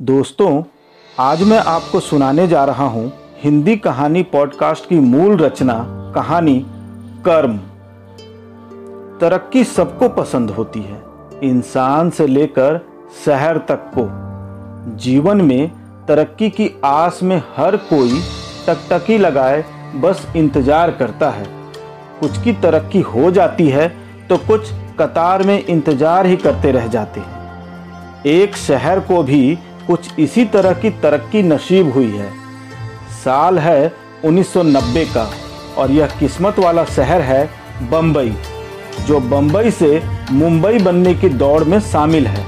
दोस्तों, आज मैं आपको सुनाने जा रहा हूँ हिंदी कहानी पॉडकास्ट की मूल रचना, कहानी कर्म। तरक्की सबको पसंद होती है, इंसान से लेकर शहर तक को। जीवन में तरक्की की आस में हर कोई टकटकी लगाए, बस इंतज़ार करता है। कुछ की तरक्की हो जाती है तो कुछ कतार में इंतज़ार ही करते रह जाते हैं। एक शहर को भी कुछ इसी तरह की तरक्की नसीब हुई है। साल है 1990 का और यह किस्मत वाला शहर है बम्बई जो बम्बई से मुंबई बनने की दौड़ में शामिल है।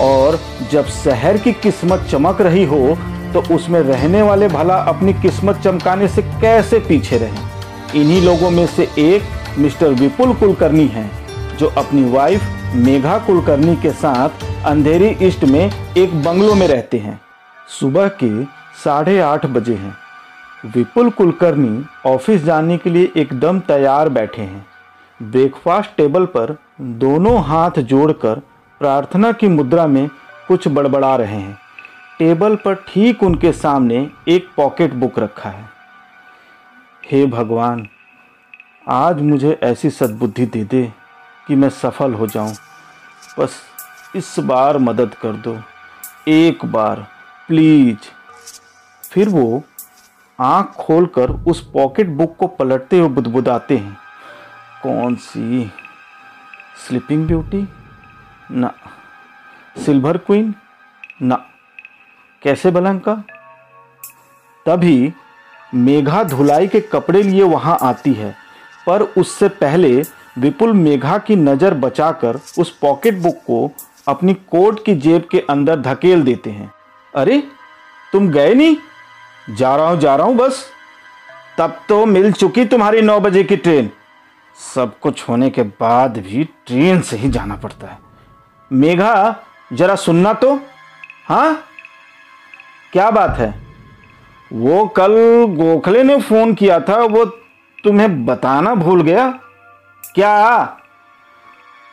और जब शहर की किस्मत चमक रही हो तो उसमें रहने वाले भला अपनी किस्मत चमकाने से कैसे पीछे रहें? इन्हीं लोगों में से एक मिस्टर विपुल कुलकर्णी हैं, जो अपनी वाइफ मेघा कुलकर्णी के साथ अंधेरी ईस्ट में एक बंगलों में रहते हैं। सुबह के साढ़े आठ बजे हैं। विपुल कुलकर्णी ऑफ़िस जाने के लिए एकदम तैयार बैठे हैं। ब्रेकफास्ट टेबल पर दोनों हाथ जोड़कर प्रार्थना की मुद्रा में कुछ बड़बड़ा रहे हैं। टेबल पर ठीक उनके सामने एक पॉकेट बुक रखा है। हे भगवान, आज मुझे ऐसी सद्बुद्धि दे दे। कि मैं सफल हो जाऊँ। बस इस बार मदद कर दो। एक बार, प्लीज़। फिर वो आँख खोलकर उस पॉकेट बुक को पलटते हुए बुदबुदाते हैं। कौन सी? Sleeping beauty? ना। Silver queen? ना। कैसे बलंका तभी मेघा धुलाई के कपड़े लिए वहाँ आती है, पर उससे पहले विपुल मेघा की नज़र बचाकर उस पॉकेट बुक को अपनी कोट की जेब के अंदर धकेल देते हैं। अरे, तुम गए नहीं? जा रहा हूँ, जा रहा हूँ, बस। तब तो मिल चुकी तुम्हारी नौ बजे की ट्रेन। सब कुछ होने के बाद भी ट्रेन से ही जाना पड़ता है। मेघा, जरा सुनना तो। हाँ? क्या बात है? वो कल गोखले ने फ़ोन किया था, वो तुम्हें बताना भूल गया? क्या?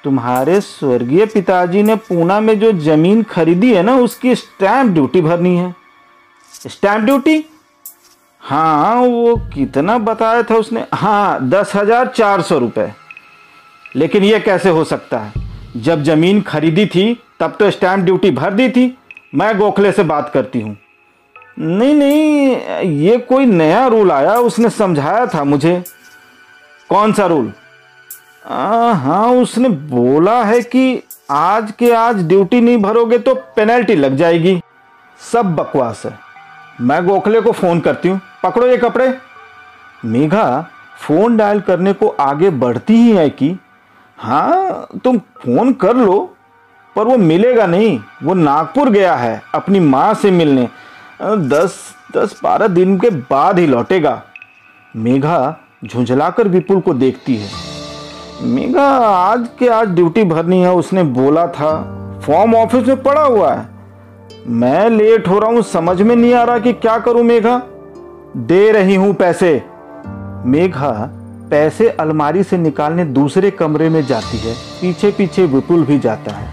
तुम्हारे स्वर्गीय पिताजी ने पूना में जो ज़मीन खरीदी है ना, उसकी स्टैंप ड्यूटी भरनी है। स्टैंप ड्यूटी हाँ वो कितना बताया था उसने? हाँ दस हज़ार चार सौ रुपये लेकिन ये कैसे हो सकता है? जब ज़मीन खरीदी थी, तब तो स्टैंप ड्यूटी भर दी थी। मैं गोखले से बात करती हूँ। नहीं नहीं, ये कोई नया रूल आया, उसने समझाया था मुझे। कौन सा रूल आ, हाँ उसने बोला है कि आज के आज ड्यूटी नहीं भरोगे तो पेनल्टी लग जाएगी। सब बकवास है। मैं गोखले को फ़ोन करती हूँ। पकड़ो ये कपड़े। मेघा फ़ोन डायल करने को आगे बढ़ती ही है कि हाँ तुम फ़ोन कर लो पर वो मिलेगा नहीं। वो नागपुर गया है अपनी माँ से मिलने। दस दस बारह दिन के बाद ही लौटेगा। मेघा झुंझलाकर विपुल को देखती है। मेघा, आज के आज ड्यूटी भरनी है, उसने बोला था। फॉर्म ऑफ़िस में पड़ा हुआ है। मैं लेट हो रहा हूँ, समझ में नहीं आ रहा कि क्या करूँ मेघा। दे रही हूँ पैसे। मेघा पैसे अलमारी से निकालने दूसरे कमरे में जाती है। पीछे पीछे विपुल भी जाता है।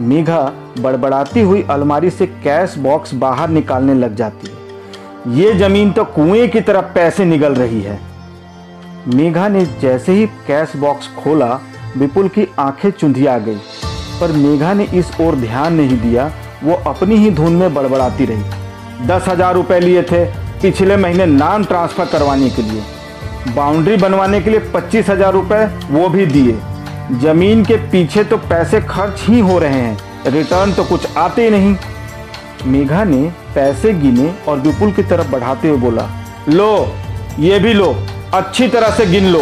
मेघा बड़बड़ाती हुई अलमारी से कैश बॉक्स बाहर निकालने लग जाती है। ये ज़मीन तो कुएँ की तरफ़ पैसे निकल रही है। मेघा ने जैसे ही कैश बॉक्स खोला, विपुल की आँखें चुंधिया गई। पर मेघा ने इस ओर ध्यान नहीं दिया, वो अपनी ही धुन में बड़बड़ाती रही। दस हज़ार रुपए लिए थे पिछले महीने नाम ट्रांसफ़र करवाने के लिए। बाउंड्री बनवाने के लिए पच्चीस हज़ार रुपये वो भी दिए। ज़मीन के पीछे तो पैसे खर्च ही हो रहे हैं, रिटर्न तो कुछ आते ही नहीं। मेघा ने पैसे गिने और विपुल की तरफ़ बढ़ाते हुए बोला, लो, ये भी लो। अच्छी तरह से गिन लो।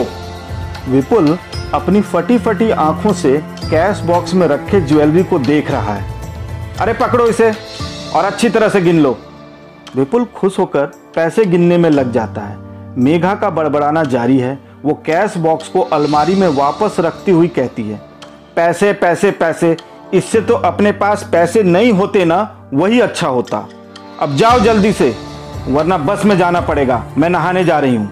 विपुल अपनी फटी फटी आँखों से कैश बॉक्स में रखे ज्वेलरी को देख रहा है। अरे पकड़ो इसे और अच्छी तरह से गिन लो। विपुल खुश होकर पैसे गिनने में लग जाता है। मेघा का बड़बड़ाना जारी है। वो कैश बॉक्स को अलमारी में वापस रखती हुई कहती है पैसे पैसे पैसे इससे तो अपने पास पैसे नहीं होते ना वही अच्छा होता। अब जाओ जल्दी से वरना बस में जाना पड़ेगा। मैं नहाने जा रही हूँ।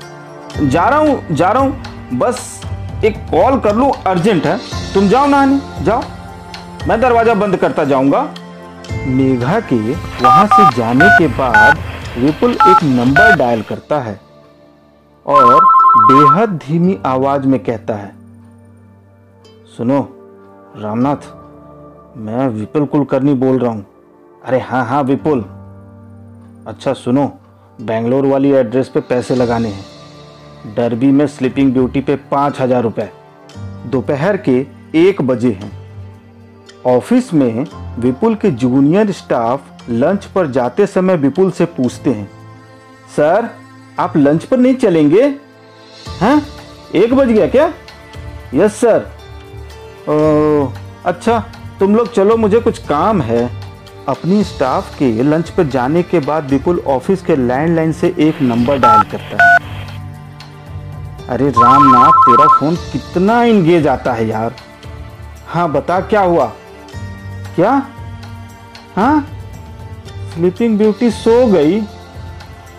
जा रहा हूँ, जा रहा हूँ। बस एक कॉल कर लूँ, अर्जेंट है। तुम जाओ नहाने जाओ। मैं दरवाज़ा बंद करता जाऊँगा। मेघा के वहाँ से जाने के बाद विपुल एक नंबर डायल करता है और बेहद धीमी आवाज़ में कहता है, सुनो, रामनाथ, मैं विपुल कुलकर्णी बोल रहा हूँ। अरे हाँ हाँ विपुल। अच्छा सुनो, बेंगलोर वाली एड्रेस पे पैसे लगाने हैं। डरबी में स्लीपिंग ब्यूटी पे पाँच हज़ार रुपये दोपहर के एक बजे हैं। ऑफ़िस में विपुल के जूनियर स्टाफ लंच पर जाते समय विपुल से पूछते हैं सर आप लंच पर नहीं चलेंगे? हैं एक बज गया क्या? Yes sir. ओ, अच्छा तुम लोग चलो मुझे कुछ काम है। अपनी स्टाफ के लंच पर जाने के बाद विपुल ऑफ़िस के लैंडलाइन से एक नंबर डायल करता है। अरे रामनाथ, तेरा फ़ोन कितना इंगेज आता है यार। हाँ बता क्या हुआ? क्या? हाँ? स्लीपिंग ब्यूटी सो गई?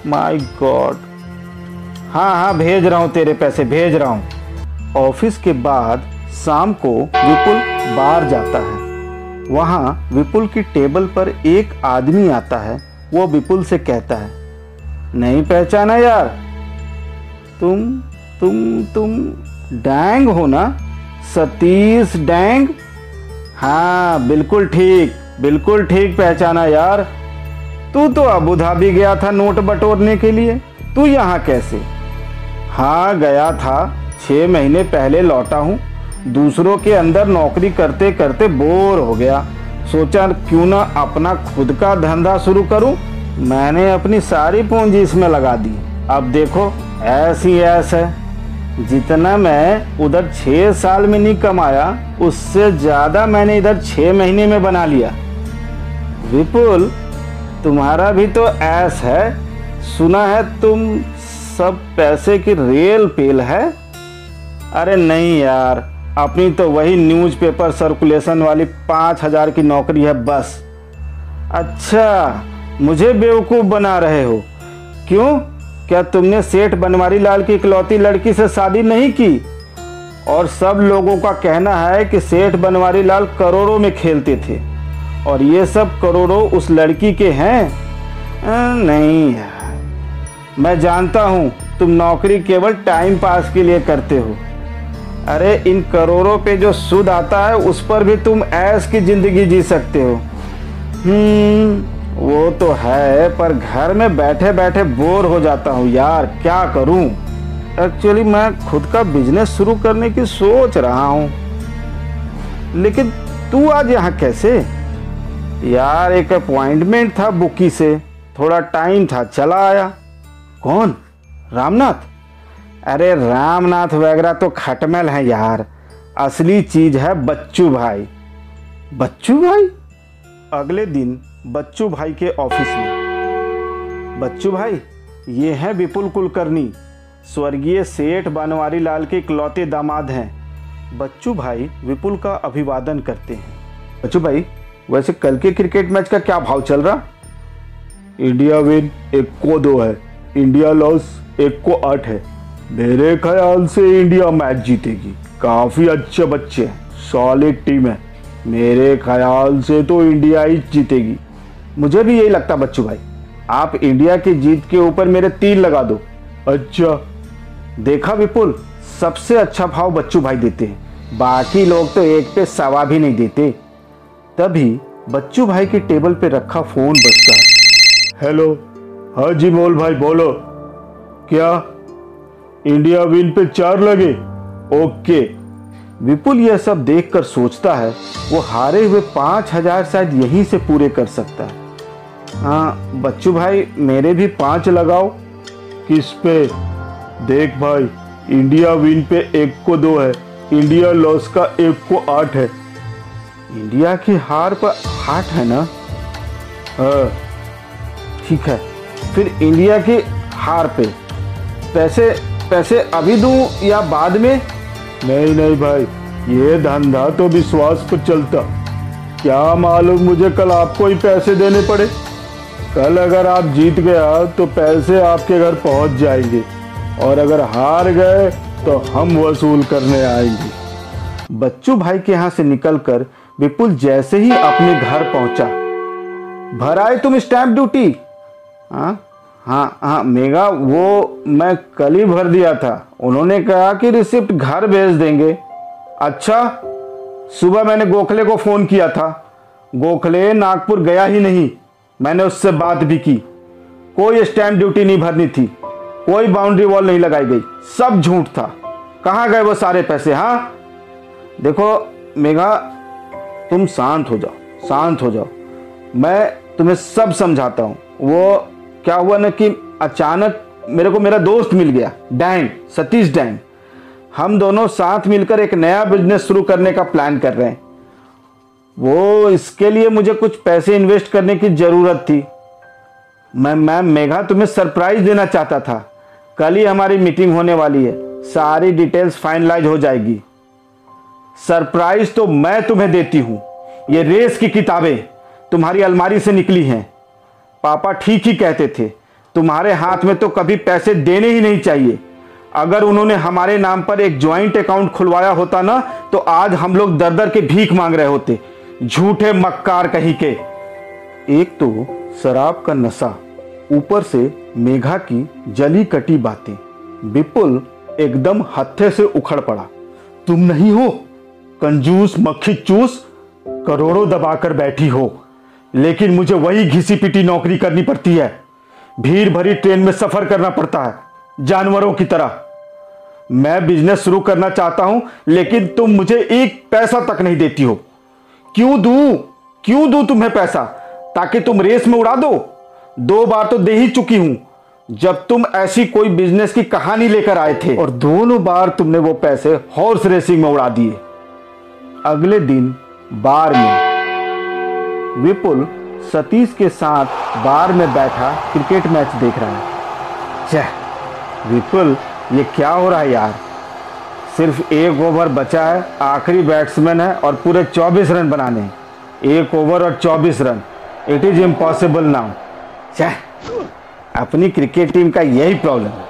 माय गॉड हाँ हाँ भेज रहा हूँ तेरे पैसे, भेज रहा हूँ। ऑफ़िस के बाद शाम को विपुल बाहर जाता है। वहाँ विपुल की टेबल पर एक आदमी आता है, वो विपुल से कहता है, नहीं पहचाना यार, तुम तुम तुम डैंग हो ना? सतीश डैंग? हाँ बिल्कुल ठीक बिल्कुल ठीक पहचाना यार। तू तो अबू धाबी गया था नोट बटोरने के लिए। तू यहाँ कैसे? हाँ गया था। छः महीने पहले लौटा हूँ। दूसरों के अंदर नौकरी करते करते बोर हो गया। सोचा क्यों ना अपना खुद का धंधा शुरू करूँ। मैंने अपनी सारी पूंजी इसमें लगा दी। अब देखो, ऐसी ऐस है। जितना मैं उधर छः साल में नहीं कमाया, उससे ज़्यादा मैंने इधर छः महीने में बना लिया। विपुल, तुम्हारा भी तो ऐस है। सुना है तुम सब पैसे की रेल पेल है? अरे नहीं यार, अपनी तो वही न्यूज़पेपर सर्कुलेशन वाली पाँच हज़ार की नौकरी है बस। अच्छा मुझे बेवकूफ़ बना रहे हो। क्यों? क्या तुमने सेठ बनवारी लाल की इकलौती लड़की से शादी नहीं की? और सब लोगों का कहना है कि सेठ बनवारी लाल करोड़ों में खेलते थे। और ये सब करोड़ों उस लड़की के हैं? नहीं मैं जानता हूँ, तुम नौकरी केवल टाइम पास के लिए करते हो। अरे, इन करोड़ों पे जो सुद आता है, उस पर भी तुम ऐस की ज़िंदगी जी सकते हो। हम्म। वो तो है, पर घर में बैठे बैठे बोर हो जाता हूँ यार, क्या करूँ? एक्चुअली मैं खुद का बिज़नेस शुरू करने की सोच रहा हूँ। लेकिन तू आज यहाँ कैसे? यार, एक अपॉइंटमेंट था बुकी से। थोड़ा टाइम था, चला आया। कौन? रामनाथ? अरे, रामनाथ वगैरह तो खटमल है यार। असली चीज़ है बच्चू भाई। बच्चू भाई? अगले दिन बच्चू भाई के ऑफ़िस में। बच्चू भाई ये हैं विपुल कुलकर्णी। स्वर्गीय सेठ बनवारी लाल के इकलौते दामाद हैं। बच्चू भाई विपुल का अभिवादन करते हैं। बच्चू भाई वैसे कल के क्रिकेट मैच का क्या भाव चल रहा? इंडिया विन एक को दो है इंडिया लॉस एक को आठ है। मेरे ख्याल से इंडिया मैच जीतेगी। काफ़ी अच्छे बच्चे हैं सॉलिड टीम है। मेरे ख्याल से तो इंडिया ही जीतेगी। मुझे भी यही लगता बच्चू भाई। आप इंडिया की जीत के ऊपर मेरे तीन लगा दो। अच्छा। देखा विपुल सबसे अच्छा भाव बच्चू भाई देते हैं। बाकी लोग तो एक पे सवा भी नहीं देते। तभी बच्चू भाई के टेबल पे रखा फ़ोन बजता है। हेलो। हाँ जी मोल भाई बोलो। क्या? इंडिया विन पे चार लगे? ओके। विपुल यह सब देखकर सोचता है वो हारे हुए पाँच हज़ार शायद यहीं से पूरे कर सकता है। हाँ बच्चू भाई, मेरे भी पाँच लगाओ। किस पे? देख भाई, इंडिया विन पे एक को दो है, इंडिया लॉस का एक को आठ है। इंडिया की हार पर आठ है ना? हाँ ठीक है, फिर इंडिया की हार पे। पैसे पैसे अभी दूँ या बाद में? नहीं नहीं भाई, ये धंधा तो विश्वास पर चलता। क्या मालूम मुझे कल आपको ही पैसे देने पड़े? कल अगर आप जीत गया तो पैसे आपके घर पहुँच जाएँगे। और अगर हार गए तो हम वसूल करने आएँगे। बच्चू भाई के यहाँ से निकलकर विपुल जैसे ही अपने घर पहुँचा। भर आए तुम स्टैंप ड्यूटी? हाँ हाँ हाँ मेगा वो मैं कल ही भर दिया था। उन्होंने कहा कि रिसिप्ट घर भेज देंगे। अच्छा सुबह मैंने गोखले को फ़ोन किया था। गोखले नागपुर गया ही नहीं। मैंने उससे बात भी की। कोई स्टैंप ड्यूटी नहीं भरनी थी। कोई बाउंड्री वॉल नहीं लगाई गई। सब झूठ था। कहाँ गए वो सारे पैसे हाँ? देखो, मेघा, तुम शांत हो जाओ। शांत हो जाओ। मैं तुम्हें सब समझाता हूँ। वो क्या हुआ ना कि अचानक मेरे को मेरा दोस्त मिल गया डैंग सतीश डैंग हम दोनों साथ मिलकर एक नया बिज़नेस शुरू करने का प्लान कर रहे हैं। वो इसके लिए मुझे कुछ पैसे इन्वेस्ट करने की ज़रूरत थी। मैं मैम मेघा तुम्हें सरप्राइज़ देना चाहता था। कल ही हमारी मीटिंग होने वाली है। सारी डिटेल्स फाइनलाइज हो जाएगी। सरप्राइज़ तो मैं तुम्हें देती हूँ। ये रेस की किताबें तुम्हारी अलमारी से निकली हैं। पापा ठीक ही कहते थे, तुम्हारे हाथ में तो कभी पैसे देने ही नहीं चाहिए। अगर उन्होंने हमारे नाम पर एक ज्वाइंट अकाउंट खुलवाया होता ना तो आज हम लोग दर दर के भीख मांग रहे होते। झूठे मक्कार कहीं के। एक तो शराब का नशा, ऊपर से मेघा की जली कटी बातें। विपुल एकदम हत्थे से उखड़ पड़ा। तुम नहीं हो? कंजूस मक्खी चूस करोड़ों दबाकर बैठी हो। लेकिन मुझे वही घिसी पिटी नौकरी करनी पड़ती है। भीड़ भरी ट्रेन में सफ़र करना पड़ता है, जानवरों की तरह। मैं बिज़नेस शुरू करना चाहता हूँ, लेकिन तुम मुझे एक पैसा तक नहीं देती हो। क्यों दू? क्यों दू तुम्हें पैसा? ताकि तुम रेस में उड़ा दो। दो बार तो दे ही चुकी हूँ, जब तुम ऐसी कोई बिज़नेस की कहानी लेकर आए थे। और दोनों बार तुमने वो पैसे हॉर्स रेसिंग में उड़ा दिए। अगले दिन, बार में, विपुल सतीश के साथ बार में बैठा क्रिकेट मैच देख रहा है। विपुल, ये क्या हो रहा है यार? सिर्फ़ एक ओवर बचा है, आखिरी बैट्समैन है और पूरे 24 रन बनाने हैं। एक ओवर और 24 run. It is impossible now चह अपनी क्रिकेट टीम का यही प्रॉब्लम है।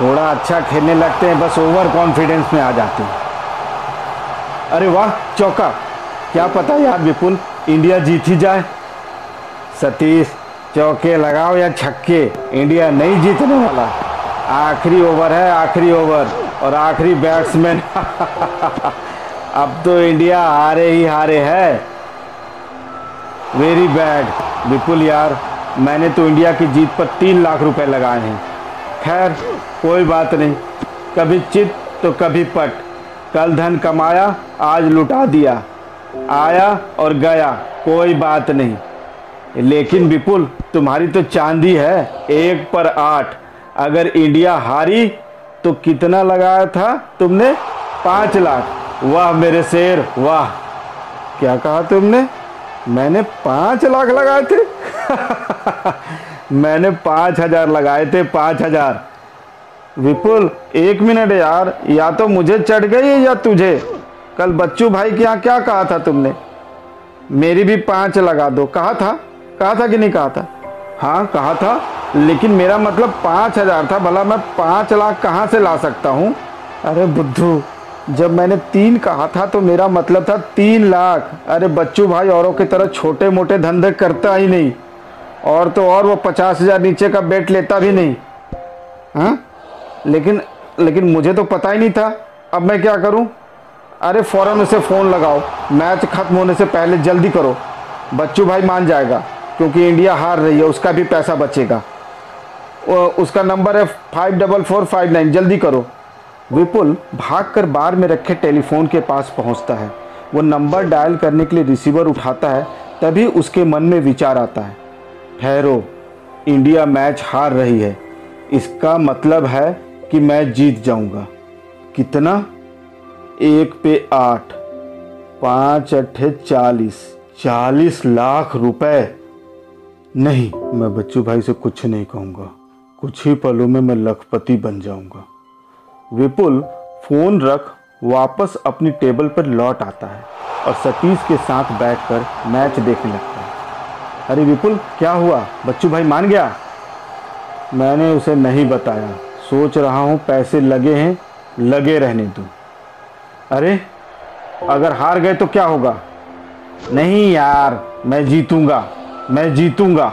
थोड़ा अच्छा खेलने लगते हैं, बस ओवर कॉन्फिडेंस में आ जाते हैं। अरे वाह, चौका। क्या पता यार, विपुल, इंडिया जीत ही जाए। सतीश, चौके लगाओ या छक्के। इंडिया नहीं जीतने वाला। आखिरी ओवर है, आखिरी ओवर और आखिरी बैट्समैन अब तो इंडिया हारे ही हारे है। वेरी बैड विपुल यार, मैंने तो इंडिया की जीत पर तीन लाख रुपए लगाए हैं। खैर, कोई बात नहीं। कभी चित तो कभी पट। कल धन कमाया, आज लुटा दिया। आया और गया, कोई बात नहीं। लेकिन विपुल, तुम्हारी तो चांदी है, एक पर आठ। अगर इंडिया हारी तो कितना लगाया था तुमने? पाँच लाख। वाह, मेरे शेर, वाह। क्या कहा तुमने? मैंने पाँच लाख लगाए थे। मैंने पाँच हज़ार लगाए थे, पाँच हज़ार। विपुल, एक मिनट यार, या तो मुझे चढ़ गई या तुझे? कल बच्चू भाई के यहाँ क्या कहा था तुमने? मेरी भी पाँच लगा दो। कहा था? कहा था कि नहीं कहा था? हाँ कहा था। लेकिन मेरा मतलब पाँच हज़ार था। भला मैं पाँच लाख कहाँ से ला सकता हूँ? अरे बुद्धू, जब मैंने तीन कहा था तो मेरा मतलब था तीन लाख। अरे बच्चू भाई, औरों की तरह छोटे मोटे धंधे करता ही नहीं। और तो और वो पचास हज़ार नीचे का बेट लेता भी नहीं। हाँ? लेकिन लेकिन मुझे तो पता ही नहीं था। अब मैं क्या करूँ? अरे फ़ौरन उसे फ़ोन लगाओ। मैच ख़त्म होने से पहले जल्दी करो। बच्चू भाई मान जाएगा। क्योंकि इंडिया हार रही है, उसका भी पैसा बचेगा। उसका नंबर है five double four five nine जल्दी करो। विपुल भागकर बार में रखे टेलीफोन के पास पहुँचता है। वो नंबर डायल करने के लिए रिसीवर उठाता है, तभी उसके मन में विचार आता है। ठहरो इंडिया मैच हार रही है। इसका मतलब है कि मैं जीत जाऊँगा। कितना? एक पे आठ, पाँच अट्ठे चालीस चालीस लाख रुपए। नहीं, मैं बच्चू भाई से कुछ नहीं कहूँगा। कुछ ही पलों में मैं लखपति बन जाऊँगा। विपुल, फ़ोन रख, वापस अपनी टेबल पर लौट आता है और सतीश के साथ बैठकर मैच देखने लगता है। अरे विपुल, क्या हुआ? बच्चू भाई मान गया? मैंने उसे नहीं बताया। सोच रहा हूँ पैसे लगे हैं, लगे रहने दो। अरे, अगर हार गए तो क्या होगा? नहीं यार, मैं जीतूँगा। मैं जीतूँगा।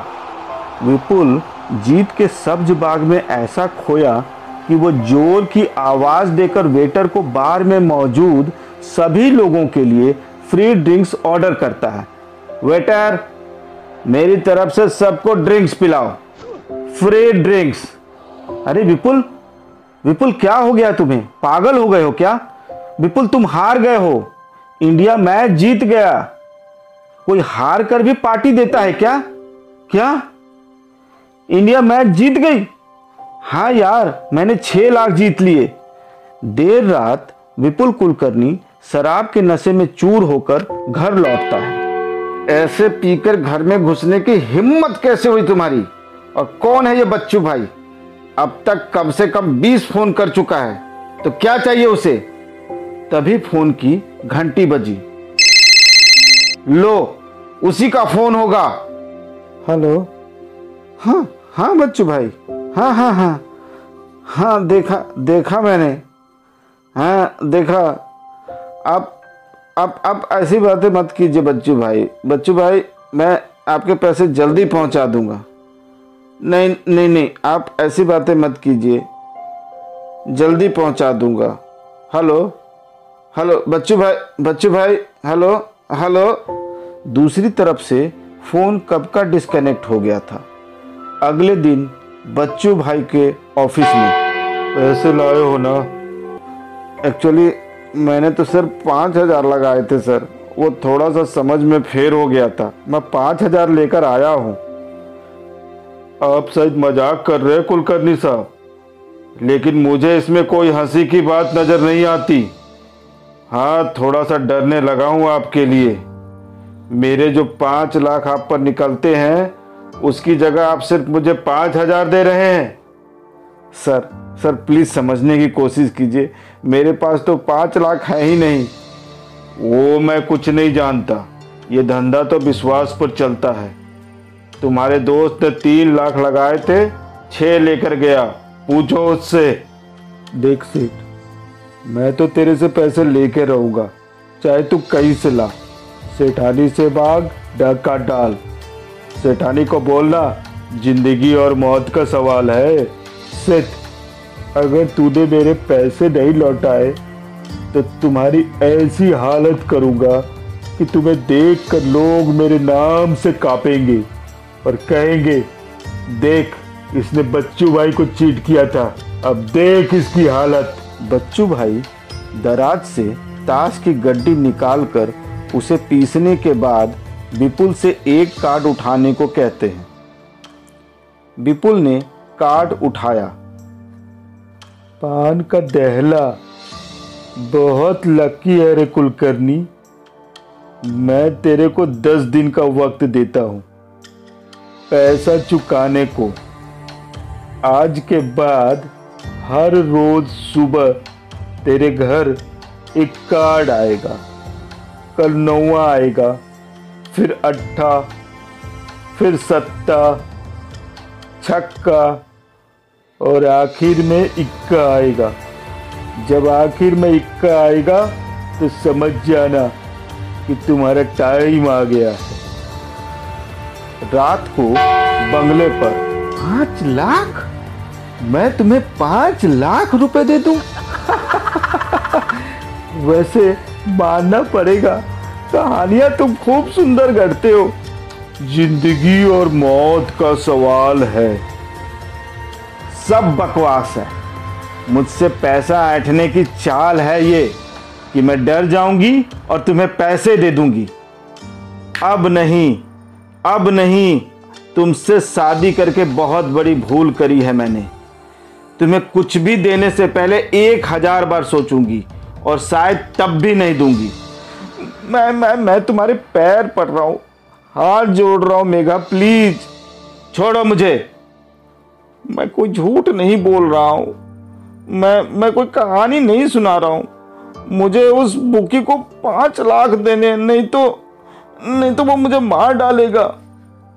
विपुल जीत के सब्ज बाग में ऐसा खोया कि वो ज़ोर की आवाज़ देकर वेटर को बार में मौजूद सभी लोगों के लिए फ्री ड्रिंक्स ऑर्डर करता है। वेटर मेरी तरफ़ से सबको ड्रिंक्स पिलाओ। फ्री ड्रिंक्स अरे विपुल विपुल क्या हो गया तुम्हें? पागल हो गए हो क्या? विपुल, तुम हार गए हो। इंडिया मैच जीत गया। कोई हार कर भी पार्टी देता है क्या? क्या? इंडिया मैच जीत गई? हाँ यार, मैंने छह लाख जीत लिए। देर रात विपुल कुलकर्णी शराब के नशे में चूर होकर घर लौटता है। ऐसे पीकर घर में घुसने की हिम्मत कैसे हुई तुम्हारी? और कौन है ये बच्चू भाई? अब तक कम से कम बीस फ़ोन कर चुका है तो क्या चाहिए उसे? तभी फ़ोन की घंटी बजी। लो उसी का फ़ोन होगा। हेलो? हाँ हाँ बच्चू भाई। हाँ हाँ हाँ। हाँ देखा देखा मैंने। हाँ देखा। आप आप अब ऐसी बातें मत कीजिए बच्चू भाई। बच्चू भाई मैं आपके पैसे जल्दी पहुँचा दूँगा। नहीं नहीं नहीं आप ऐसी बातें मत कीजिए। जल्दी पहुँचा दूँगा। हेलो? हेलो बच्चू भाई बच्चू भाई हेलो? हेलो। दूसरी तरफ़ से फ़ोन कब का डिस्कनेक्ट हो गया था? अगले दिन बच्चू भाई के ऑफ़िस में। पैसे लाए हो ना? एक्चुअली मैंने तो सर पाँच हज़ार लगाए थे सर। वो थोड़ा सा समझ में फेर हो गया था। मैं पाँच हज़ार लेकर आया हूँ। आप शायद मज़ाक कर रहे कुलकर्णी साहब। लेकिन मुझे इसमें कोई हँसी की बात नज़र नहीं आती। हाँ थोड़ा सा डरने लगा हूँ आपके लिए। मेरे जो पाँच लाख आप पर निकलते हैं, उसकी जगह आप सिर्फ़ मुझे पाँच हज़ार दे रहे हैं। सर सर, प्लीज़ समझने की कोशिश कीजिए। मेरे पास तो पाँच लाख है ही नहीं। वो मैं कुछ नहीं जानता। ये धंधा तो विश्वास पर चलता है। तुम्हारे दोस्त ने तीन लाख लगाए थे छः लेकर गया। पूछो उससे। देख सेठ मैं तो तेरे से पैसे लेके रहूँगा। चाहे तू कहीं से ला। सेठानी से भाग डका डाल। सेठानी को बोलना, ज़िंदगी और मौत का सवाल है। सेठ अगर तूने मेरे पैसे नहीं लौटाए तो तुम्हारी ऐसी हालत करूँगा कि तुम्हें देख कर लोग मेरे नाम से कापेंगे और कहेंगे, देख, इसने बच्चू भाई को चीट किया था। अब देख इसकी हालत। बच्चू भाई दराज से ताश की गड्डी निकालकर उसे पीसने के बाद विपुल से एक कार्ड उठाने को कहते हैं। विपुल ने कार्ड उठाया। पान का दहला। बहुत लकी है रे कुलकर्णी। मैं तेरे को दस दिन का वक्त देता हूँ। पैसा चुकाने को। आज के बाद हर रोज सुबह तेरे घर एक कार्ड आएगा, कल नौवा आएगा, फिर अट्ठा, फिर सत्ता, छक्का और आखिर में इक्का आएगा। जब आखिर में इक्का आएगा तो समझ जाना कि तुम्हारा टाइम आ गया है। रात को बंगले पर पाँच लाख? मैं तुम्हें पाँच लाख रुपए दे दूँ। वैसे मानना पड़ेगा, कहानियाँ तुम खूब सुंदर गढ़ते हो। ज़िंदगी और मौत का सवाल है। सब बकवास है। मुझसे पैसा ऐठने की चाल है ये कि मैं डर जाऊँगी और तुम्हें पैसे दे दूँगी। अब नहीं अब नहीं, तुमसे शादी करके बहुत बड़ी भूल करी है मैंने। तुम्हें कुछ भी देने से पहले एक हज़ार बार सोचूँगी और शायद तब भी नहीं दूँगी। मैं मैं मैं तुम्हारे पैर पड़ रहा हूँ। हाथ जोड़ रहा हूँ, मेघा, प्लीज़। छोड़ो मुझे। मैं कोई झूठ नहीं बोल रहा हूँ। मैं मैं कोई कहानी नहीं सुना रहा हूँ। मुझे उस बुकी को पाँच लाख देने नहीं तो नहीं तो वो मुझे मार डालेगा।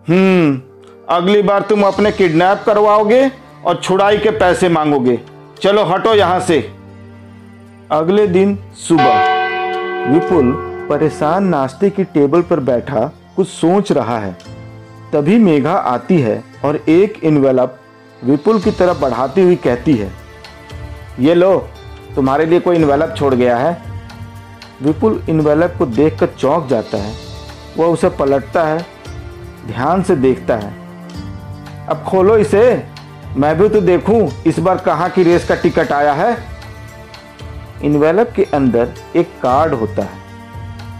हम्म अगली बार तुम अपने किडनैप करवाओगे और छुड़ाई के पैसे मांगोगे। चलो हटो यहाँ से। अगले दिन सुबह, विपुल परेशान नाश्ते की टेबल पर बैठा कुछ सोच रहा है। तभी मेघा आती है और एक इनवेलप विपुल की तरफ़ बढ़ाती हुई कहती है, ये लो, तुम्हारे लिए कोई इन्वेलप छोड़ गया है? विपुल इन्वेलप को देखकर चौंक जाता है। वह उसे पलटता है, ध्यान से देखता है। अब खोलो इसे। मैं भी तो देखूँ, इस बार कहाँ की रेस का टिकट आया है? इन्वेलप के अंदर एक कार्ड होता है,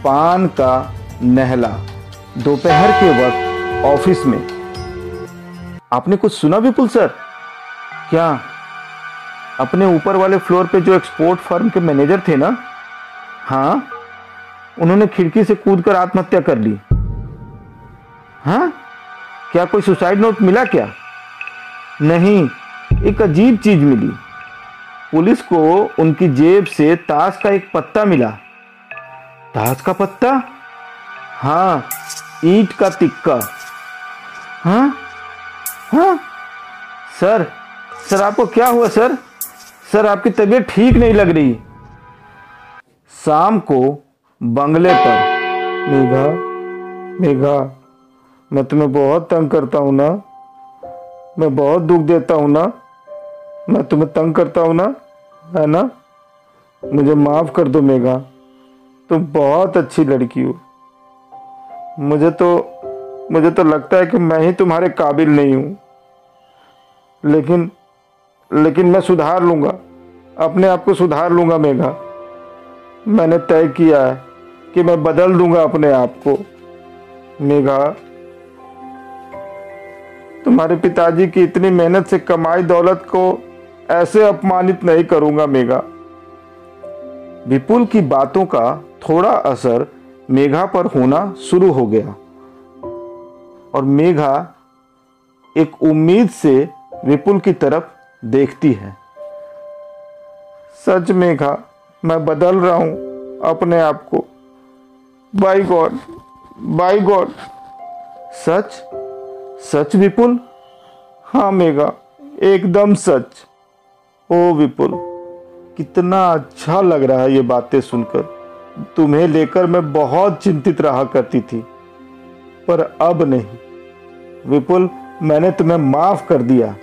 पान का नहला, दोपहर के वक्त ऑफ़िस में। आपने कुछ सुना विपुल सर? क्या? अपने ऊपर वाले फ्लोर पे जो एक्सपोर्ट फर्म के मैनेजर थे ना? हाँ? उन्होंने खिड़की से कूद कर आत्महत्या कर ली। हाँ? क्या कोई सुसाइड नोट मिला क्या? नहीं, एक अजीब चीज़ मिली। पुलिस को उनकी जेब से ताश का एक पत्ता मिला। ताश का पत्ता? हाँ ईट का तिक्का हाँ? हाँ? सर सर, आपको क्या हुआ, सर? सर, आपकी तबीयत ठीक नहीं लग रही। शाम को बंगले पर। मेघा मेघा, मैं तुम्हें बहुत तंग करता हूँ ना। मैं बहुत दुख देता हूँ ना। मैं तुम्हें तंग करता हूँ ना, है ना? मुझे माफ़ कर दो मेघा। तुम बहुत अच्छी लड़की हो। मुझे तो मुझे तो लगता है कि मैं ही तुम्हारे काबिल नहीं हूँ। लेकिन लेकिन मैं सुधार लूँगा। अपने आप को सुधार लूँगा मेघा। मैंने तय किया है कि मैं बदल दूँगा अपने आप को। मेघा तुम्हारे पिताजी की इतनी मेहनत से कमाई दौलत को ऐसे अपमानित नहीं करूँगा, मेघा। विपुल की बातों का थोड़ा असर मेघा पर होना शुरू हो गया। और मेघा एक उम्मीद से विपुल की तरफ़ देखती है। सच मेघा, मैं बदल रहा हूँ अपने आप को। By God by God. सच सच विपुल? हाँ मेघा, एकदम सच। ओ विपुल, कितना अच्छा लग रहा है ये बातें सुनकर। तुम्हें लेकर मैं बहुत चिंतित रहा करती थी, पर अब नहीं। विपुल, मैंने तुम्हें माफ़ कर दिया।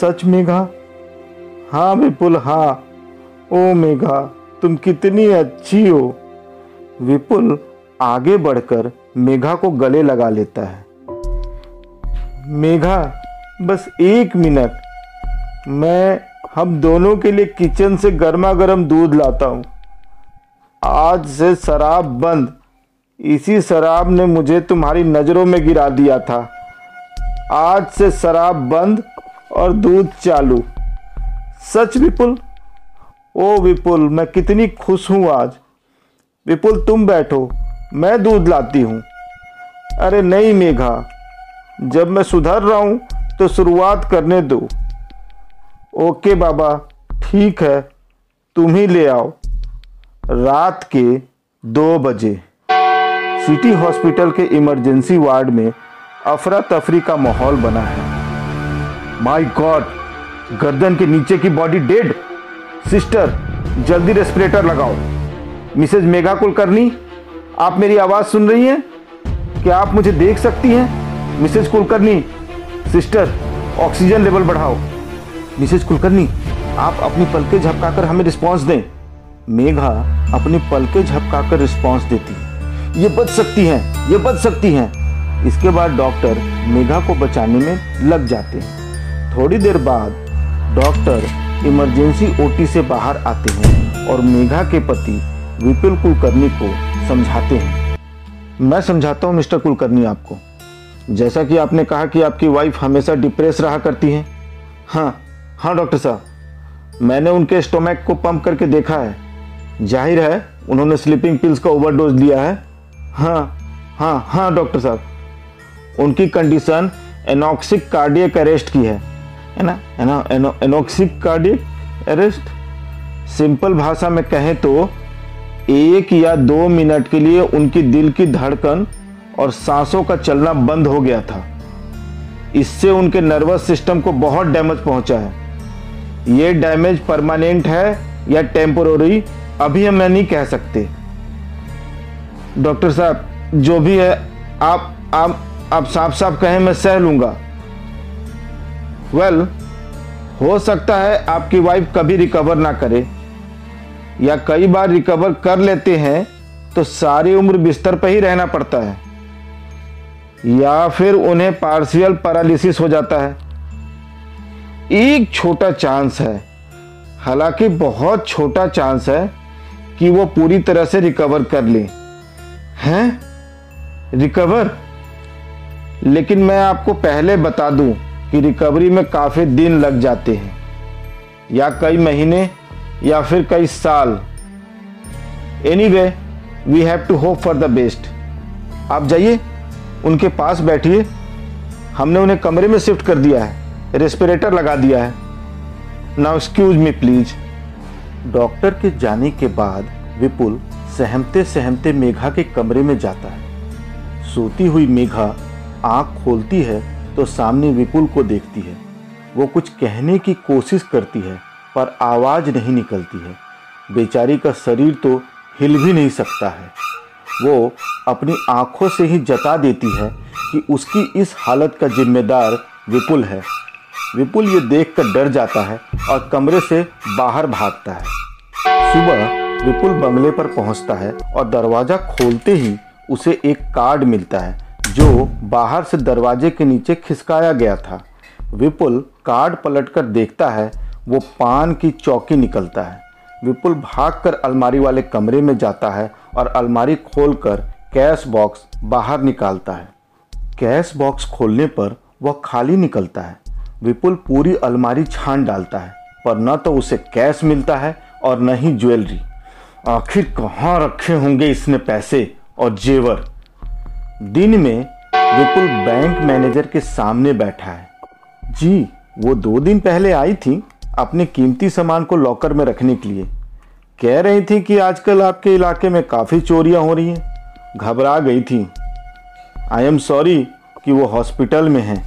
सच मेघा? हाँ विपुल हाँ। ओ मेघा, तुम कितनी अच्छी हो। विपुल आगे बढ़कर मेघा को गले लगा लेता है। मेघा, बस एक मिनट। मैं हम दोनों के लिए किचन से गर्मा गर्म दूध लाता हूँ। आज से शराब बंद। इसी शराब ने मुझे तुम्हारी नज़रों में गिरा दिया था। आज से शराब बंद और दूध चालू। सच विपुल? ओ विपुल, मैं कितनी खुश हूँ आज। विपुल, तुम बैठो। मैं दूध लाती हूँ। अरे नहीं मेघा जब मैं सुधर रहा हूँ तो शुरुआत करने दो। ओके बाबा, ठीक है, तुम ही ले आओ। रात के दो बजे। सिटी हॉस्पिटल के इमरजेंसी वार्ड में अफरा तफरी का माहौल बना है। माय गॉड, गर्दन के नीचे की बॉडी डेड। सिस्टर, जल्दी रेस्पिरेटर लगाओ। मिसेज मेगा कुलकर्णी, आप मेरी आवाज़ सुन रही हैं? क्या आप मुझे देख सकती हैं? Mrs Kulkarni, sister, oxygen level बढ़ाओ। मिसेज कुलकर्णी, आप अपनी पलके झपकाकर हमें रिस्पांस दें। मेघा अपनी पलके झपकाकर रिस्पांस देती है। ये बच सकती हैं, ये बच सकती हैं। इसके बाद डॉक्टर मेघा को बचाने में लग जाते हैं। थोड़ी देर बाद डॉक्टर इमरजेंसी ओटी से बाहर आते हैं और मेघा के पति विपुल कुलकर्णी को समझाते हैं। मैं समझाता हूँ मिस्टर कुलकर्णी आपको। जैसा कि आपने कहा कि आपकी वाइफ हमेशा डिप्रेस रहा करती हैं। हाँ हाँ डॉक्टर साहब। मैंने उनके स्टोमैक को पंप करके देखा है। ज़ाहिर है, उन्होंने स्लीपिंग पिल्स का ओवरडोज लिया है। हाँ हाँ हाँ डॉक्टर साहब। उनकी कंडीशन एनॉक्सिक कार्डियक अरेस्ट की है। है ना? है ना? एनॉक्सिक कार्डियक अरेस्ट सिंपल भाषा में कहें तो एक या दो मिनट के लिए उनकी दिल की धड़कन और सांसों का चलना बंद हो गया था। इससे उनके नर्वस सिस्टम को बहुत डैमेज पहुँचा है। ये डैमेज परमानेंट है या टेम्पोररी अभी हम नहीं कह सकते। डॉक्टर साहब जो भी है आप आप आप साफ़ साफ़ कहें मैं सह लूँगा। वेल well, हो सकता है आपकी वाइफ कभी रिकवर ना करे या कई बार रिकवर कर लेते हैं तो सारी उम्र बिस्तर पर ही रहना पड़ता है। या फिर उन्हें पार्शियल पैरालिसिस हो जाता है। एक छोटा चांस है। हालाँकि बहुत छोटा चांस है कि वो पूरी तरह से रिकवर कर ले। हैं? रिकवर लेकिन मैं आपको पहले बता दूँ कि रिकवरी में काफ़ी दिन लग जाते हैं। या कई महीने, या फिर कई साल। Anyway we have to hope for the best आप जाइए। उनके पास बैठिए। हमने उन्हें कमरे में शिफ्ट कर दिया है। रेस्पिरेटर लगा दिया है। Now excuse me please doctor के जाने के बाद विपुल सहमते सहमते मेघा के कमरे में जाता है। सोती हुई मेघा आँख खोलती है तो सामने विपुल को देखती है। वो कुछ कहने की कोशिश करती है, पर आवाज़ नहीं निकलती है। बेचारी का शरीर तो हिल भी नहीं सकता है। वो अपनी आँखों से ही जता देती है कि उसकी इस हालत का जिम्मेदार विपुल है। विपुल ये देखकर डर जाता है और कमरे से बाहर भागता है। सुबह विपुल बंगले पर पहुँचता है और दरवाज़ा खोलते ही उसे एक कार्ड मिलता है, जो बाहर से दरवाजे के नीचे खिसकाया गया था। विपुल कार्ड पलटकर देखता है, वो पान की चौकी निकलता है। विपुल भागकर अलमारी वाले कमरे में जाता है और अलमारी खोलकर कैश बॉक्स बाहर निकालता है। कैश बॉक्स खोलने पर वह खाली निकलता है। विपुल पूरी अलमारी छान डालता है, पर न तो उसे कैश मिलता है और न ही ज्वेलरी। आखिर कहाँ रखे होंगे इसने पैसे और जेवर? दिन में विपुल बैंक मैनेजर के सामने बैठा है। जी, वो दो दिन पहले आई थी। अपने कीमती सामान को लॉकर में रखने के लिए। कह रही थी कि आजकल आपके इलाके में काफ़ी चोरियाँ हो रही हैं। घबरा गई थी। आई एम सॉरी कि वो हॉस्पिटल में हैं।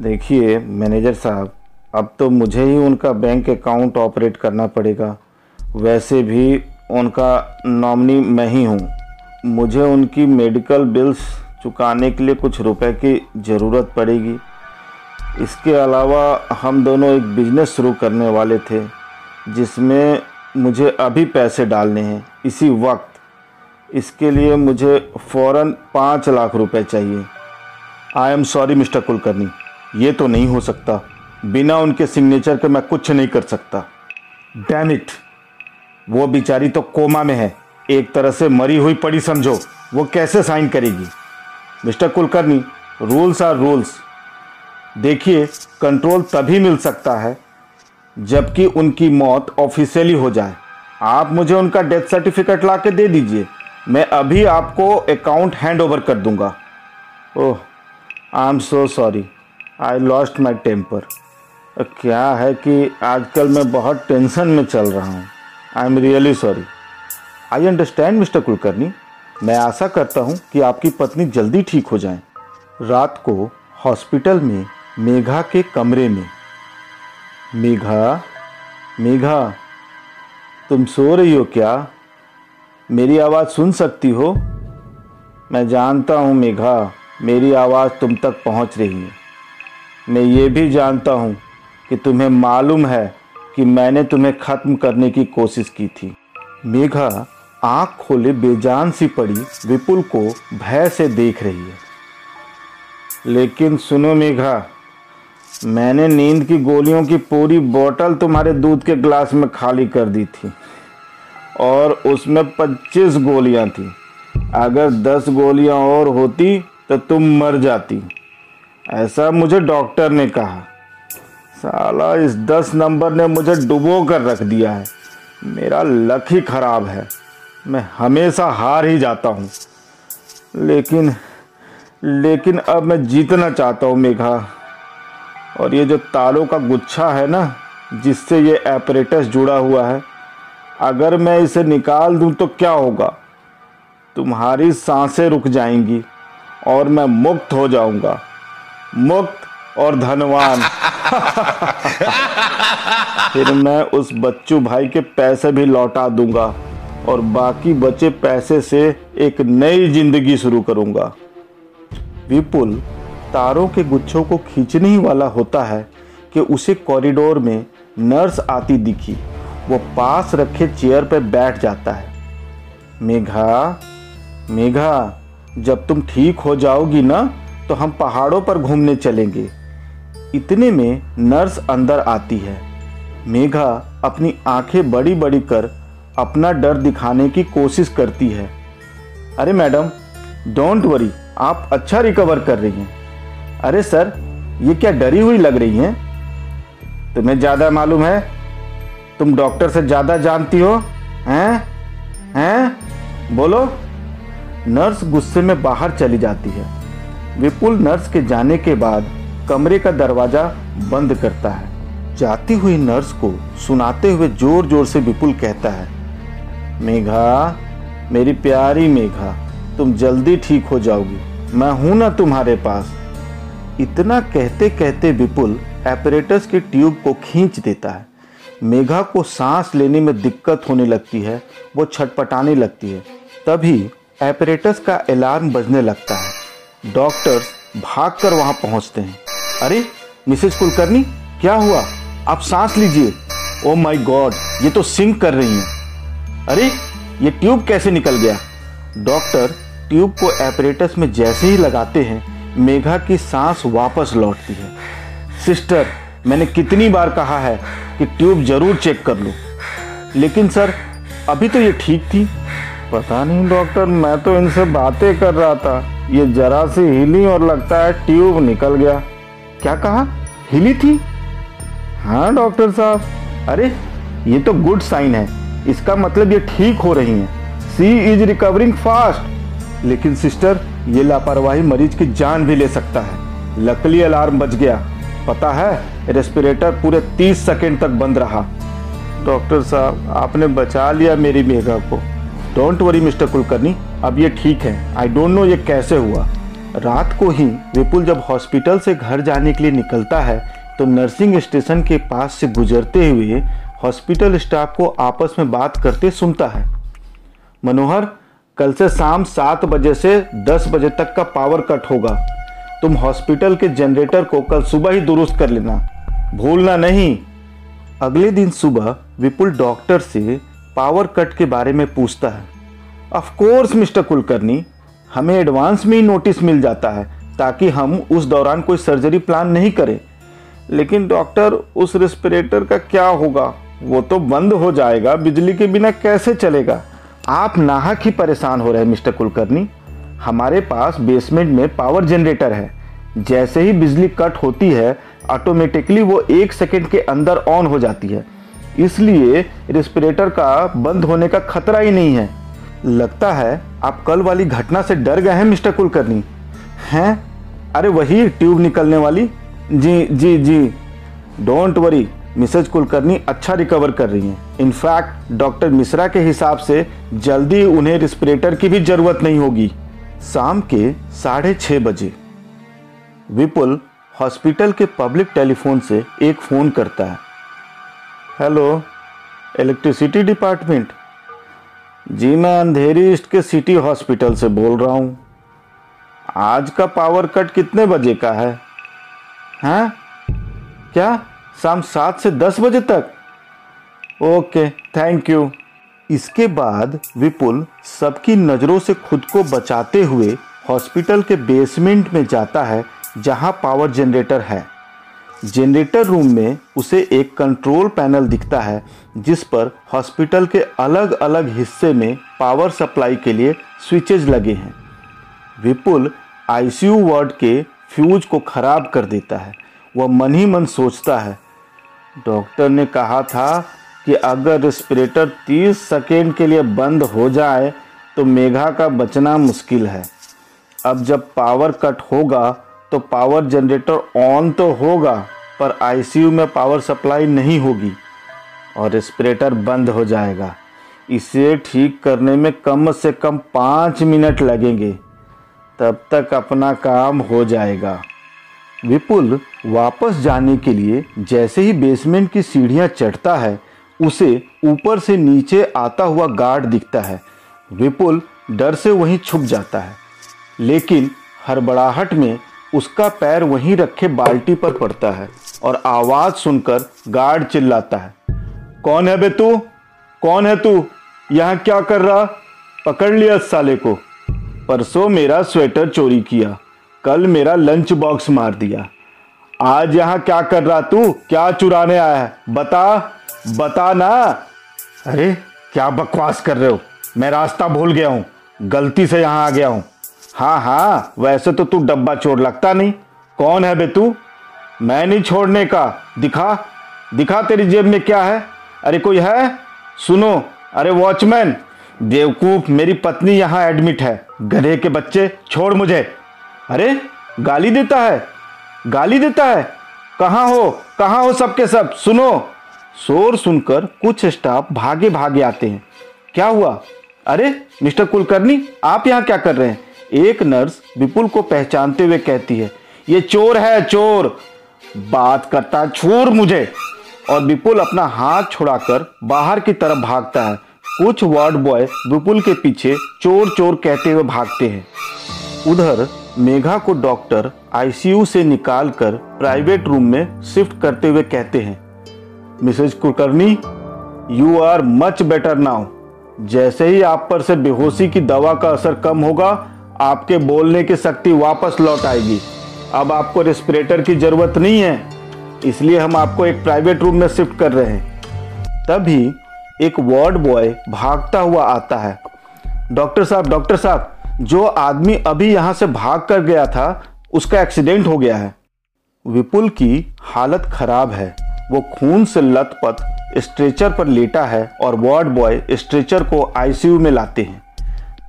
देखिए मैनेजर साहब, अब तो मुझे ही उनका बैंक अकाउंट ऑपरेट करना पड़ेगा। वैसे भी उनका नॉमनी मैं ही हूँ। मुझे उनकी मेडिकल बिल्स चुकाने के लिए कुछ रुपए की ज़रूरत पड़ेगी। इसके अलावा हम दोनों एक बिज़नेस शुरू करने वाले थे, जिसमें मुझे अभी पैसे डालने हैं इसी वक्त। इसके लिए मुझे फ़ौर पाँच लाख रुपए चाहिए। I am sorry Mr Kulkarni ये तो नहीं हो सकता। बिना उनके सिग्नेचर के मैं कुछ नहीं कर सकता। डैम इट वो बेचारी तो कोमा में है। एक तरह से मरी हुई पड़ी, समझो। वो कैसे साइन करेगी? Mr Kulkarni rules are rules देखिए कंट्रोल तभी मिल सकता है जबकि उनकी मौत ऑफिशियली हो जाए। आप मुझे उनका डेथ सर्टिफिकेट ला के दे दीजिए। मैं अभी आपको अकाउंट हैंड ओवर कर दूँगा। ओह I am so sorry I lost my temper क्या है कि आजकल मैं बहुत टेंशन में चल रहा हूँ। I am really sorry I understand Mr Kulkarni मैं आशा करता हूँ कि आपकी पत्नी जल्दी ठीक हो जाए। रात को हॉस्पिटल में मेघा के कमरे में। मेघा मेघा, तुम सो रही हो क्या? मेरी आवाज़ सुन सकती हो? मैं जानता हूँ मेघा, मेरी आवाज़ तुम तक पहुँच रही है। मैं ये भी जानता हूँ कि तुम्हें मालूम है कि मैंने तुम्हें ख़त्म करने की कोशिश की थी। मेघा, आँख खोले बेजान सी पड़ी, विपुल को भय से देख रही है। लेकिन सुनो मेघा मैंने नींद की गोलियों की पूरी बोतल तुम्हारे दूध के ग्लास में खाली कर दी थी। और उसमें पच्चीस गोलियाँ थी। अगर दस गोलियाँ और होती तो तुम मर जाती। ऐसा मुझे डॉक्टर ने कहा। साला, इस दस नंबर ने मुझे डुबो कर रख दिया है। मेरा लक ही खराब है। मैं हमेशा हार ही जाता हूँ। लेकिन लेकिन अब मैं जीतना चाहता हूँ, मेघा। और ये जो तालों का गुच्छा है ना, जिससे ये एपरेटस जुड़ा हुआ है, अगर मैं इसे निकाल दूँ तो क्या होगा? तुम्हारी साँसें रुक जाएँगी और मैं मुक्त हो जाऊँगा। मुक्त और धनवान। फिर मैं उस बच्चू भाई के पैसे भी लौटा दूँगा और बाकी बचे पैसे से एक नई ज़िंदगी शुरू करूँगा। विपुल तारों के गुच्छों को खींचने ही वाला होता है कि उसे कॉरिडोर में नर्स आती दिखी। वो पास रखे चेयर पर बैठ जाता है। मेघा मेघा, जब तुम ठीक हो जाओगी ना तो हम पहाड़ों पर घूमने चलेंगे। इतने में नर्स अंदर आती है। मेघा अपनी आँखें बड़ी बड़ी कर अपना डर दिखाने की कोशिश करती है। अरे मैडम डोंट वरी आप अच्छा रिकवर कर रही हैं। अरे सर, ये क्या डरी हुई लग रही हैं? तुम्हें ज़्यादा मालूम है? तुम डॉक्टर से ज़्यादा जानती हो? हैं? हैं? बोलो। नर्स गुस्से में बाहर चली जाती है। विपुल नर्स के जाने के बाद कमरे का दरवाज़ा बंद करता है। जाती हुई नर्स को सुनाते हुए ज़ोर ज़ोर से विपुल कहता है, मेघा, मेरी प्यारी मेघा, तुम जल्दी ठीक हो जाओगी। मैं हूँ ना तुम्हारे पास। इतना कहते कहते विपुल एपरेटस के ट्यूब को खींच देता है। मेघा को सांस लेने में दिक्कत होने लगती है, वो छटपटाने लगती है। तभी एपरेटस का अलार्म बजने लगता है। डॉक्टर्स भागकर वहाँ पहुँचते हैं। अरे मिसेज कुलकर्णी, क्या हुआ? आप सांस लीजिए। ओ माय गॉड ये तो सिंक कर रही हैं। अरे, ये ट्यूब कैसे निकल गया? डॉक्टर ट्यूब को एपरेटस में जैसे ही लगाते हैं मेघा की सांस वापस लौटती है। सिस्टर, मैंने कितनी बार कहा है कि ट्यूब ज़रूर चेक कर लो। लेकिन सर, अभी तो ये ठीक थी। पता नहीं डॉक्टर, मैं तो इनसे बातें कर रहा था। ये जरा सी हिली और लगता है ट्यूब निकल गया। क्या कहा? हिली थी? हाँ डॉक्टर साहब। अरे, ये तो गुड साइन है। इसका मतलब ये ठीक हो रही हैं। She is recovering fast. लेकिन सिस्टर ये लापरवाही मरीज़ की जान भी ले सकता है। लकली अलार्म बच गया। पता है, रेस्पिरेटर पूरे 30 सेकंड तक बंद रहा। डॉक्टर साहब, आपने बचा लिया मेरी मेघा को। डोंट वरी मिस्टर कुलकर्णी, अब ये ठीक है। आई डोंट नो ये कैसे हुआ। रात को ही विपुल जब हॉस्पिटल से घर जाने के लिए निकलता है तो नर्सिंग स्टेशन के पास से गुजरते हुए हॉस्पिटल स्टाफ को आपस में बात करते सुनता है। मनोहर कल से शाम सात बजे से दस बजे तक का पावर कट होगा। तुम हॉस्पिटल के जनरेटर को कल सुबह ही दुरुस्त कर लेना। भूलना नहीं। अगले दिन सुबह विपुल डॉक्टर से पावर कट के बारे में पूछता है। ऑफ़ कोर्स मिस्टर कुलकर्णी, हमें एडवांस में ही नोटिस मिल जाता है, ताकि हम उस दौरान कोई सर्जरी प्लान नहीं करें। लेकिन डॉक्टर उस रेस्पिरेटर का क्या होगा? वो तो बंद हो जाएगा, बिजली के बिना कैसे चलेगा? आप नाहक ही परेशान हो रहे हैं, मिस्टर कुलकर्णी। हमारे पास बेसमेंट में पावर जनरेटर है। जैसे ही बिजली कट होती है ऑटोमेटिकली वो एक सेकेंड के अंदर ऑन हो जाती है। इसलिए रेस्पिरेटर का बंद होने का खतरा ही नहीं है। लगता है आप कल वाली घटना से डर गए हैं, मिस्टर कुलकर्णी। हैं? अरे वही ट्यूब निकलने वाली? जी जी जी। डोंट वरी मिसेज कुलकर्णी अच्छा रिकवर कर रही हैं। इनफैक्ट डॉक्टर मिश्रा के हिसाब से जल्दी उन्हें रिस्पिरेटर की भी ज़रूरत नहीं होगी। शाम के साढ़े छः बजे। विपुल हॉस्पिटल के पब्लिक टेलीफोन से एक फ़ोन करता है। हेलो इलेक्ट्रिसिटी डिपार्टमेंट जी, मैं अंधेरी ईस्ट के सिटी हॉस्पिटल से बोल रहा हूँ। आज का पावर कट कितने बजे का है? हैं? क्या? शाम सात से दस बजे तक। ओके थैंक यू इसके बाद विपुल सबकी नज़रों से खुद को बचाते हुए हॉस्पिटल के बेसमेंट में जाता है, जहाँ पावर जनरेटर है। जनरेटर रूम में उसे एक कंट्रोल पैनल दिखता है, जिस पर हॉस्पिटल के अलग अलग हिस्से में पावर सप्लाई के लिए स्विचेज लगे हैं। विपुल आईसीयू वार्ड के फ्यूज को खराब कर देता है। वह मन ही मन सोचता है डॉक्टर ने कहा था कि अगर रेस्पिरेटर 30 सेकेंड के लिए बंद हो जाए तो मेघा का बचना मुश्किल है। अब जब पावर कट होगा तो पावर जनरेटर ऑन तो होगा, पर आईसीयू में पावर सप्लाई नहीं होगी और रेस्पिरेटर बंद हो जाएगा। इसे ठीक करने में कम से कम पाँच मिनट लगेंगे। तब तक अपना काम हो जाएगा। विपुल वापस जाने के लिए जैसे ही बेसमेंट की सीढ़ियाँ चढ़ता है, उसे ऊपर से नीचे आता हुआ गार्ड दिखता है। विपुल डर से वहीं छुप जाता है, लेकिन हड़बड़ाहट में उसका पैर वहीं रखे बाल्टी पर पड़ता है और आवाज़ सुनकर गार्ड चिल्लाता है, कौन है बे तू? कौन है तू? यहाँ क्या कर रहा? पकड़ लिया साले को। परसों मेरा स्वेटर चोरी किया, कल मेरा लंच बॉक्स मार दिया। आज यहाँ क्या कर रहा तू? क्या चुराने आया है? बता बता ना। अरे, क्या बकवास कर रहे हो? मैं रास्ता भूल गया हूँ। गलती से यहाँ आ गया हूँ। हाँ हाँ वैसे तो तू डब्बा चोर लगता नहीं। कौन है बे तू? मैं नहीं छोड़ने का। दिखा दिखा तेरी जेब में क्या है? अरे, कोई है? सुनो, अरे, वॉचमैन। बेवकूफ़ मेरी पत्नी यहाँ एडमिट है। गधे के बच्चे, छोड़ मुझे। अरे, गाली देता है? गाली देता है। कहाँ हो? कहाँ हो सबके सब? सुनो। शोर सुनकर कुछ स्टाफ भागे भागे आते हैं। क्या हुआ? अरे, मिस्टर कुलकर्णी, आप यहाँ क्या कर रहे हैं? एक नर्स विपुल को पहचानते हुए कहती है, ये चोर है, चोर। बात करता छोर मुझे। और विपुल अपना हाथ छुड़ाकर बाहर की तरफ़ भागता है। कुछ वार्ड बॉय विपुल के पीछे चोर चोर कहते हुए भागते हैं। उधर मेघा को डॉक्टर आईसीयू से निकालकर प्राइवेट रूम में शिफ्ट करते हुए कहते हैं, Mrs Kulkarni you are much better now जैसे ही आप पर से बेहोशी की दवा का असर कम होगा, आपके बोलने की शक्ति वापस लौट आएगी। अब आपको रेस्पिरेटर की ज़रूरत नहीं है, इसलिए हम आपको एक प्राइवेट रूम में शिफ्ट कर रहे हैं। तभी एक वार्ड बॉय भागता हुआ आता है। डॉक्टर साहब डॉक्टर साहब जो आदमी अभी यहाँ से भाग कर गया था, उसका एक्सीडेंट हो गया है। विपुल की हालत खराब है। वो खून से लथपथ स्ट्रेचर पर लेटा है और वार्ड बॉय स्ट्रेचर को आईसीयू में लाते हैं।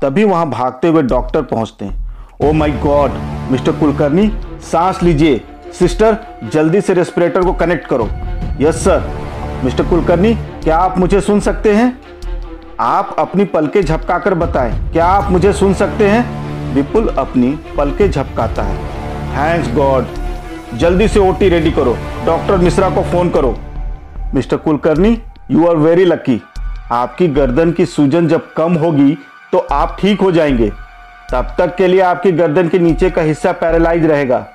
तभी वहाँ भागते हुए डॉक्टर पहुँचते हैं। Oh my God, Mr Kulkarni, सांस लीजिए। सिस्टर, जल्दी से रेस्पिरेटर को कनेक्ट करो। Yes sir. मिस्टर कुलकर्णी, क्या आप मुझे सुन सकते हैं? आप अपनी पलके झपकाकर बताएँ। क्या आप मुझे सुन सकते हैं? विपुल अपनी पलके झपकाता है। थैंक्स गॉड जल्दी से ओटी रेडी करो। डॉक्टर मिश्रा को फ़ोन करो। Mr Kulkarni you are very lucky आपकी गर्दन की सूजन जब कम होगी तो आप ठीक हो जाएँगे। तब तक के लिए आपकी गर्दन के नीचे का हिस्सा पैरालाइज रहेगा।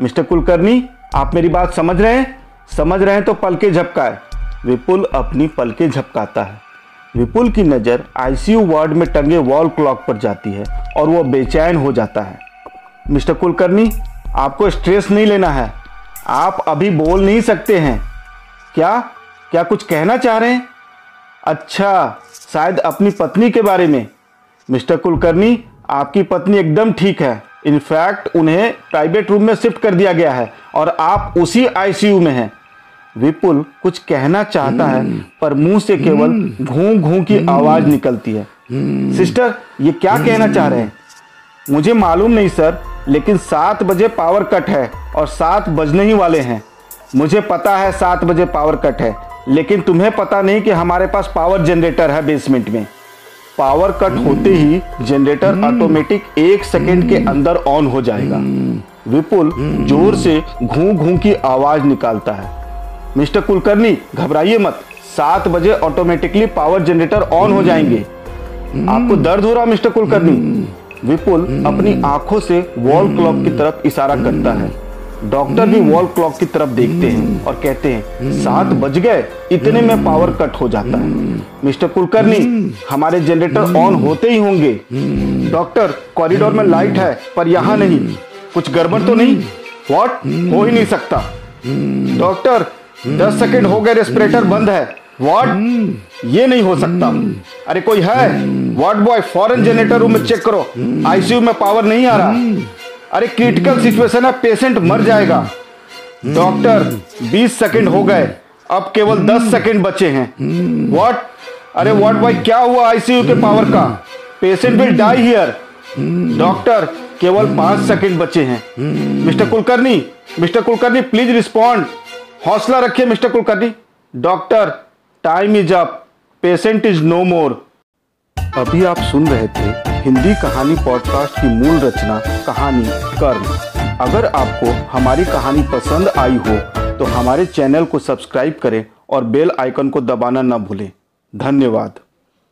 मिस्टर कुलकर्णी, आप मेरी बात समझ रहे हैं? समझ रहे हैं तो पलके झपकाए। विपुल अपनी पलके झपकाता है। विपुल की नज़र आईसीयू वार्ड में टंगे वॉल क्लॉक पर जाती है और वो बेचैन हो जाता है। मिस्टर कुलकर्णी, आपको स्ट्रेस नहीं लेना है। आप अभी बोल नहीं सकते हैं। क्या? क्या कुछ कहना चाह रहे हैं? अच्छा शायद अपनी पत्नी के बारे में। मिस्टर कुलकर्णी, आपकी पत्नी एकदम ठीक है। इनफैक्ट उन्हें प्राइवेट रूम में शिफ्ट कर दिया गया है और आप उसी आईसीयू में हैं। विपुल कुछ कहना चाहता है पर मुँह से केवल घू घू की आवाज़ निकलती है। सिस्टर ये क्या कहना चाह रहे हैं? मुझे मालूम नहीं सर लेकिन सात बजे पावर कट है और सात बजने ही वाले हैं। मुझे पता है सात बजे पावर कट है लेकिन तुम्हें पता नहीं कि हमारे पास पावर जनरेटर है बेसमेंट में। पावर कट होते ही जनरेटर ऑटोमेटिक एक सेकेंड के अंदर ऑन हो जाएगा। विपुल ज़ोर से घू घू की आवाज़ निकालता है। मिस्टर कुलकर्णी घबराइए मत। सात बजे ऑटोमेटिकली पावर जनरेटर ऑन हो जाएँगे। आपको दर्द हो रहा मिस्टर कुलकर्णी? विपुल अपनी आँखों से वॉल क्लॉक की तरफ़ इशारा करता है। डॉक्टर भी वॉल क्लॉक की तरफ़ देखते हैं और कहते हैं सात बज गए इतने में पावर कट हो जाता है। मिस्टर कुलकर्णी हमारे जनरेटर ऑन होते ही होंगे। डॉक्टर कॉरिडोर में लाइट है पर यहाँ नहीं। कुछ गड़बड़ तो नहीं? वॉट हो ही नहीं सकता। डॉक्टर दस सेकंड हो गए रेस्पिरेटर बंद है। वॉट ये नहीं हो सकता। अरे कोई है? वार्ड बॉय फॉरन जनरेटर रूम में चेक करो। आईसीयू में पावर नहीं आ रहा। अरे क्रिटिकल सिचुएशन है पेशेंट मर जाएगा। डॉक्टर 20 सेकंड हो गए। अब केवल 10 सेकंड बचे हैं। व्हाट अरे वार्ड बॉय क्या हुआ आईसीयू के पावर का? Patient will die here doctor केवल पाँच सेकंड बचे हैं। Mr Kulkarni Mr Kulkarni please respond हौसला रखिए, Mr Kulkarni. Doctor, time is up, patient is no more. अभी आप सुन रहे थे हिंदी कहानी पॉडकास्ट की मूल रचना, कहानी कर्म। अगर आपको हमारी कहानी पसंद आई हो तो हमारे चैनल को सब्सक्राइब करें और बेल आइकन को दबाना न भूलें। धन्यवाद।